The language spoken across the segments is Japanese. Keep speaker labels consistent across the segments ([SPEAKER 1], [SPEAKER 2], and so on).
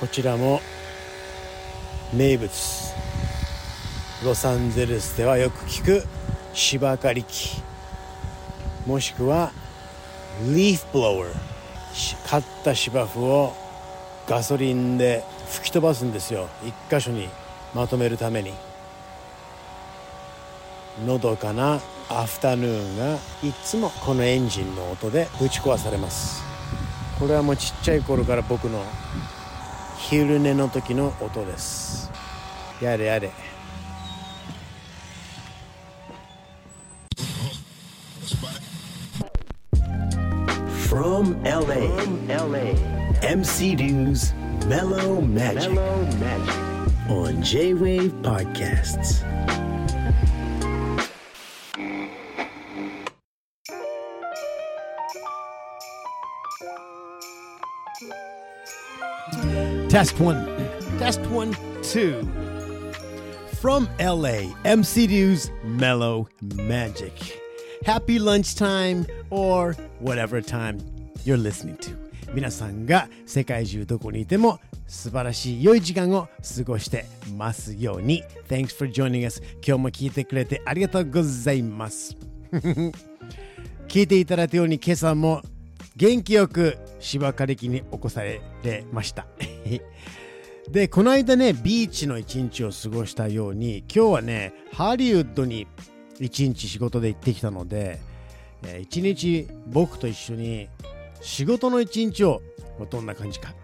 [SPEAKER 1] こちらも名物。ロサンゼルスではよく聞く芝刈り機。もしくはリーフブロワー刈った芝生をガソリンで吹き飛ばすんですよ。一箇所にまとめるために。のどかなアフタヌーンがいつもこのエンジンの音でぶち壊されます。これはもうちっちゃい頃から僕の昼寝の時の音です。やれやれ Test one, test one, two. From LA, MC Dew's Mellow Magic. Happy lunchtime or whatever time you're listening to. 皆さんが世界中どこにいても素晴らしい良い時間を過ごしてますように。Thanks for joining us. 今日も聞いてくれてありがとうございます。聞いていただいたように今朝も元気よく芝刈り機に起こされてました。で、この間ね、ビーチの一日を過ごしたように、今日はね、ハリウッドに一日仕事で行ってきたので、一日僕と一緒に仕事の一日をどんな感じか。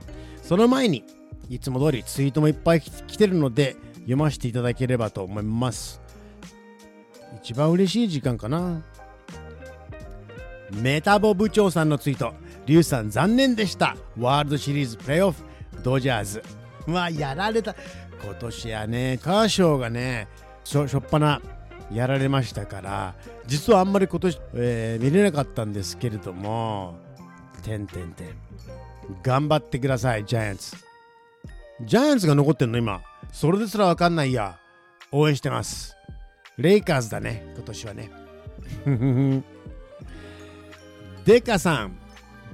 [SPEAKER 1] その前に、いつも通りツイートもいっぱい来てるので、読ませていただければと思います。一番嬉しい時間かな。メタボ部長さんのツイート。リュウさん残念でした。ワールドシリーズプレーオフ、ドジャーズ。まあ、やられた。今年はね、カーショーがね、しょしょっぱなやられましたから、実はあんまり今年、えー、見れなかったんですけれども、てんてんてん。頑張ってください、ジャイアンツ。ジャイアンツが残ってんの今。それですらわかんないや。応援してます。レイカーズだね、今年はね。デカさん、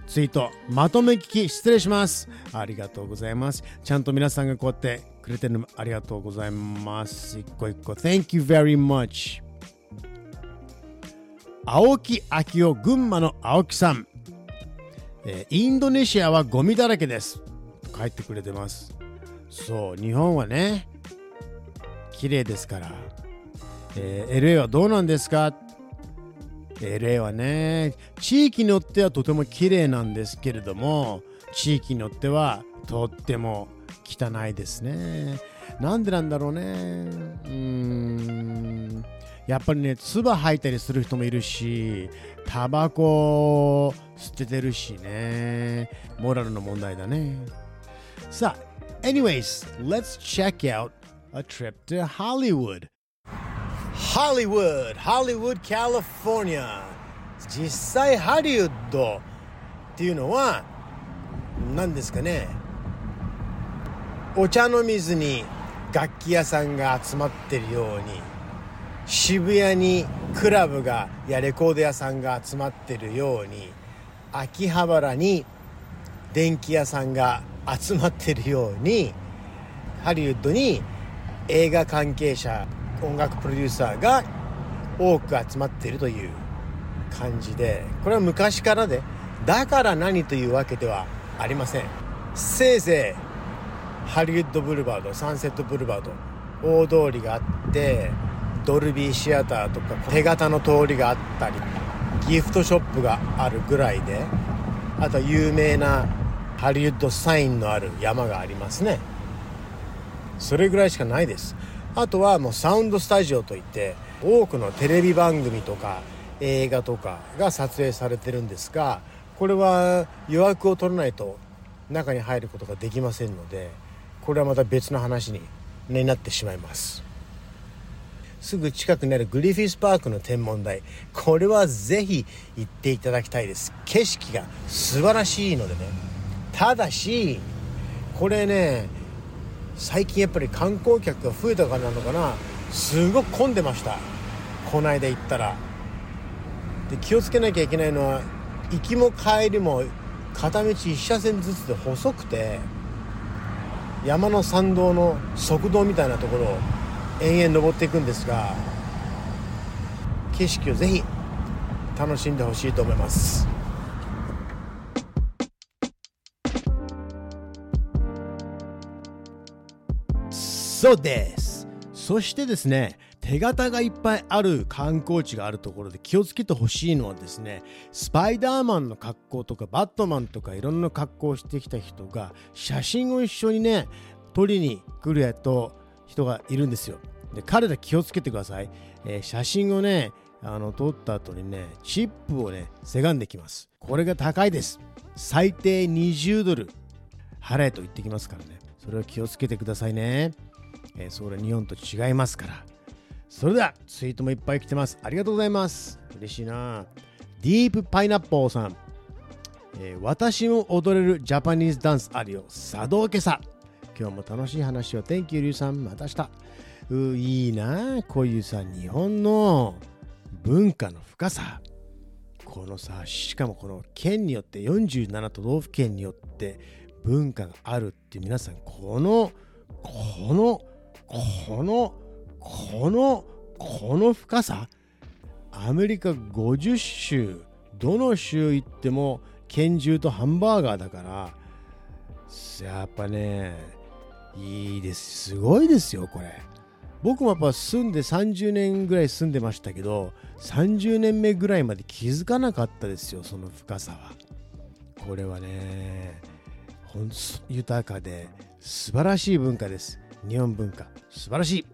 [SPEAKER 1] ツイート、まとめ聞き失礼します。ありがとうございます。ちゃんと皆さんがこうやってくれてるのありがとうございます。一個一個。Thank you very much. 青木明夫、群馬の青木さん、えー、インドネシアはゴミだらけです。書いてくれてます。そう、日本はね、綺麗ですから。えー、LA はどうなんですか？LA はね地域によってはとても綺麗なんですけれども地域によってはとっても汚いですね。なんでなんだろうね。うん。やっぱりね唾吐いたりする人もいるしタバコ捨ててるしね。モラルの問題だね。さあ anyways let's check out a trip to Hollywood. Hollywood, Hollywood, California. 実際ハリウッドっていうのは何ですかね？お茶の水に楽器屋さんが集まってるように渋谷にクラブがやレコード屋さんが集まってるように秋葉原に電気屋さんが集まってるようにハリウッドに映画関係者音楽プロデューサーが多く集まっているという感じでこれは昔からでだから何というわけではありません。せいぜいハリウッドブルバードサンセットブルバード大通りがあってドルビーシアターとか手形の通りがあったりギフトショップがあるぐらいであと有名なハリウッドサインのある山がありますね。それぐらいしかないです。あとはもうサウンドスタジオといって多くのテレビ番組とか映画とかが撮影されてるんですがこれは予約を取らないと中に入ることができませんのでこれはまた別の話に、ね、なってしまいます。すぐ近くにあるグリフィスパークの天文台これはぜひ行っていただきたいです。景色が素晴らしいのでね。ただしこれね最近やっぱり観光客が増えたからなのかな。すごく混んでました。この間行ったら。で気をつけなきゃいけないのは行きも帰りも片道1車線ずつで細くて山の参道の側道みたいなところを延々登っていくんですが景色をぜひ楽しんでほしいと思います。そうです。そしてですね手形がいっぱいある観光地があるところで気をつけてほしいのはですねスパイダーマンの格好とかバットマンとかいろんな格好をしてきた人が写真を一緒にね撮りに来るやと人がいるんですよ。で彼ら気をつけてください、えー、写真をねあの撮った後にねチップをねせがんできます。これが高いです。最低20ドル。払えと言ってきますからね。それを気をつけてくださいね、えー、それ日本と違いますから。それではツイートもいっぱい来てます。ありがとうございます。嬉しいな。ディープパイナッポーさん、えー、私も踊れるジャパニーズダンスあるよ。茶道家さ今日も楽しい話を。Thank you リュウさん。また明日。ういいな。こういうさ日本の文化の深さ。このさしかもこの県によって47都道府県によって文化があるって皆さんこのこのこのこのこの深さアメリカ50州どの州行っても拳銃とハンバーガーだからやっぱねいいです。すごいですよこれ。僕もやっぱ住んで30年ぐらい住んでましたけど30年目ぐらいまで気づかなかったですよその深さは。これはねほん豊かで素晴らしい文化です。日本文化素晴らしい。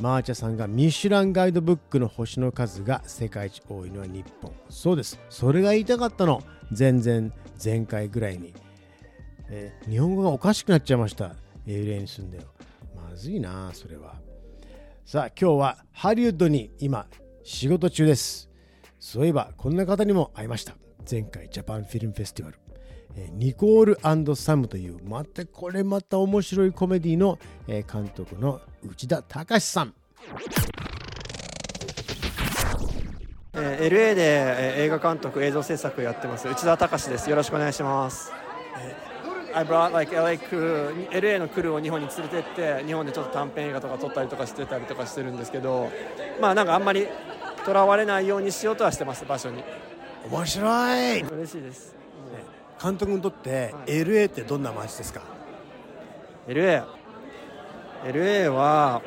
[SPEAKER 1] マーチャさんがミシュランガイドブックの星の数が世界一多いのは日本。そうです。それが言いたかったの。全然前回ぐらいに、えー、日本語がおかしくなっちゃいました。LA に住んでよまずいなそれは。さあ今日はハリウッドに今仕事中です。そういえばこんな方にも会いました。前回ジャパンフィルムフェスティバル。ニコールサムというまたこれまた面白いコメディの監督の内田隆さん。
[SPEAKER 2] えー、LA で映画監督映像制作やってます内田隆です。よろしくお願いします。I brought like LA crew LA のクルーを日本に連れてって日本でちょっと短編映画とか撮ったりとかしてたりとかしてるんですけどまあなんかあんまりとらわれないようにしようとはしてます場所に。
[SPEAKER 1] 面白い。
[SPEAKER 2] 嬉しいです
[SPEAKER 1] 監督にとって LA ってどんな街ですか
[SPEAKER 2] ？LA LA は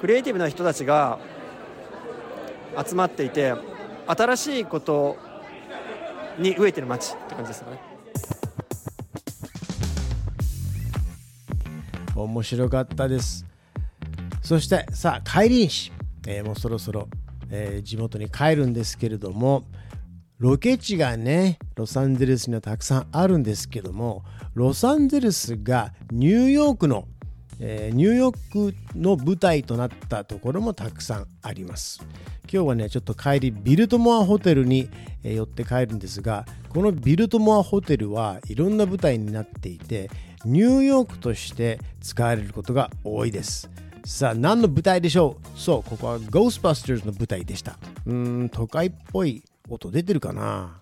[SPEAKER 2] クリエイティブな人たちが集まっていて新しいことに飢えてる街って感じですかね。
[SPEAKER 1] 面白かったです。そしてさあ帰り道、えー、もうそろそろ、えー、地元に帰るんですけれどもロケ地がね、ロサンゼルスにはたくさんあるんですけども、ロサンゼルスがニューヨークの、えー、ニューヨークの舞台となったところもたくさんあります。今日はね、ちょっと帰り、ビルトモアホテルに、えー、寄って帰るんですが、このビルトモアホテルはいろんな舞台になっていて、ニューヨークとして使われることが多いです。さあ、何の舞台でしょう？そう、ここは Ghostbusters の舞台でした。うーん、都会っぽい音出てるかな？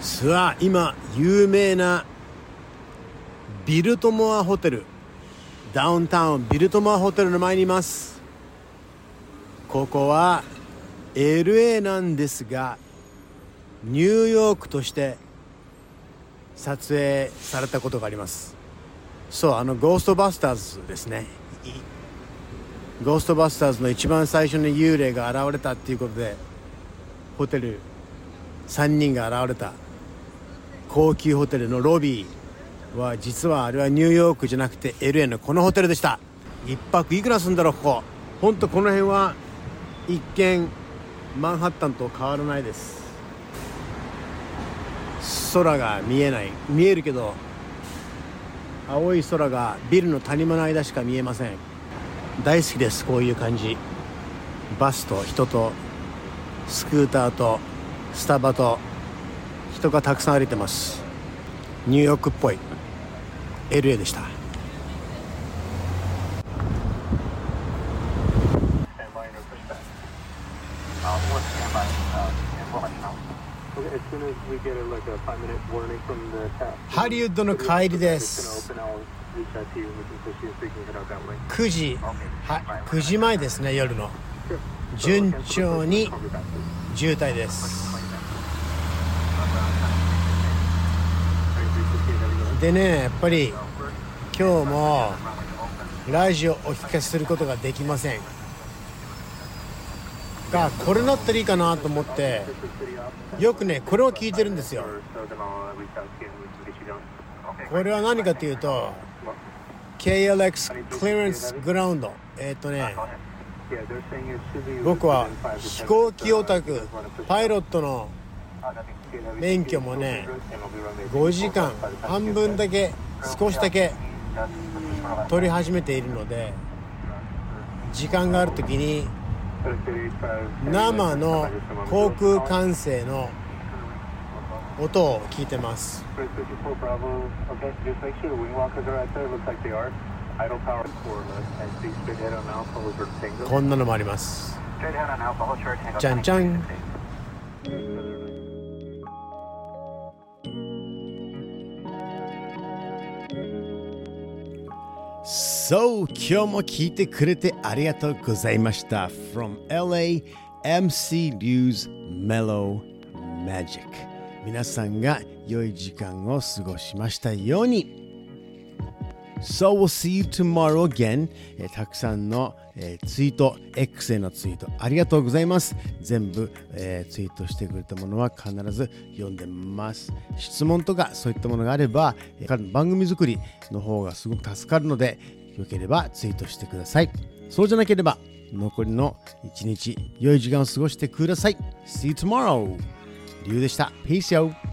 [SPEAKER 1] さあ今有名なビルトモアホテル。ダウンタウンビルトモアホテルの前にいます。ここは LA なんですがニューヨークとして撮影されたことがあります。そうあのゴーストバスターズですね。ゴーストバスターズの一番最初に幽霊が現れたっていうことでホテル。3人が現れた。高級ホテルのロビー。は実はあれはニューヨークじゃなくて LA のこのホテルでした。1泊いくらすんだろうここ。ほんとこの辺は一見マンハッタンと変わらないです。空が見えない。見えるけど青い空がビルの谷間の間しか見えません。大好きですこういう感じ。バスと人とスクーターとスタバと人がたくさん歩いてます。ニューヨークっぽい。LA でした。ハリウッドの帰りです。9時は9時前ですね夜の。順調に渋滞です。でねやっぱり今日もラジオお聞かせすることができません。がこれだったらいいかなと思ってよくねこれを聞いてるんですよ。これは何かというと KLX クリアンスグラウンド。えっ、とね僕は飛行機オタクパイロットの免許もね5時間半分だけ少しだけ取り始めているので時間がある時に生の航空管制の音を聞いてます。こんなのもあります。じゃんじゃん So 今日も聞いてくれてありがとうございました。From LA MC News Mellow Magic 皆さんが良い時間を過ごしましたように So we'll see you tomorrow again、えー、たくさんの、えー、ツイート X へのツイート。ありがとうございます。全部、えー、ツイートしてくれたものは必ず読んでます。質問とかそういったものがあれば、えー、番組作りの方がすごく助かるのでよければツイートしてください。そうじゃなければ残りの一日良い時間を過ごしてください。See you tomorrow リュウでした。Peace out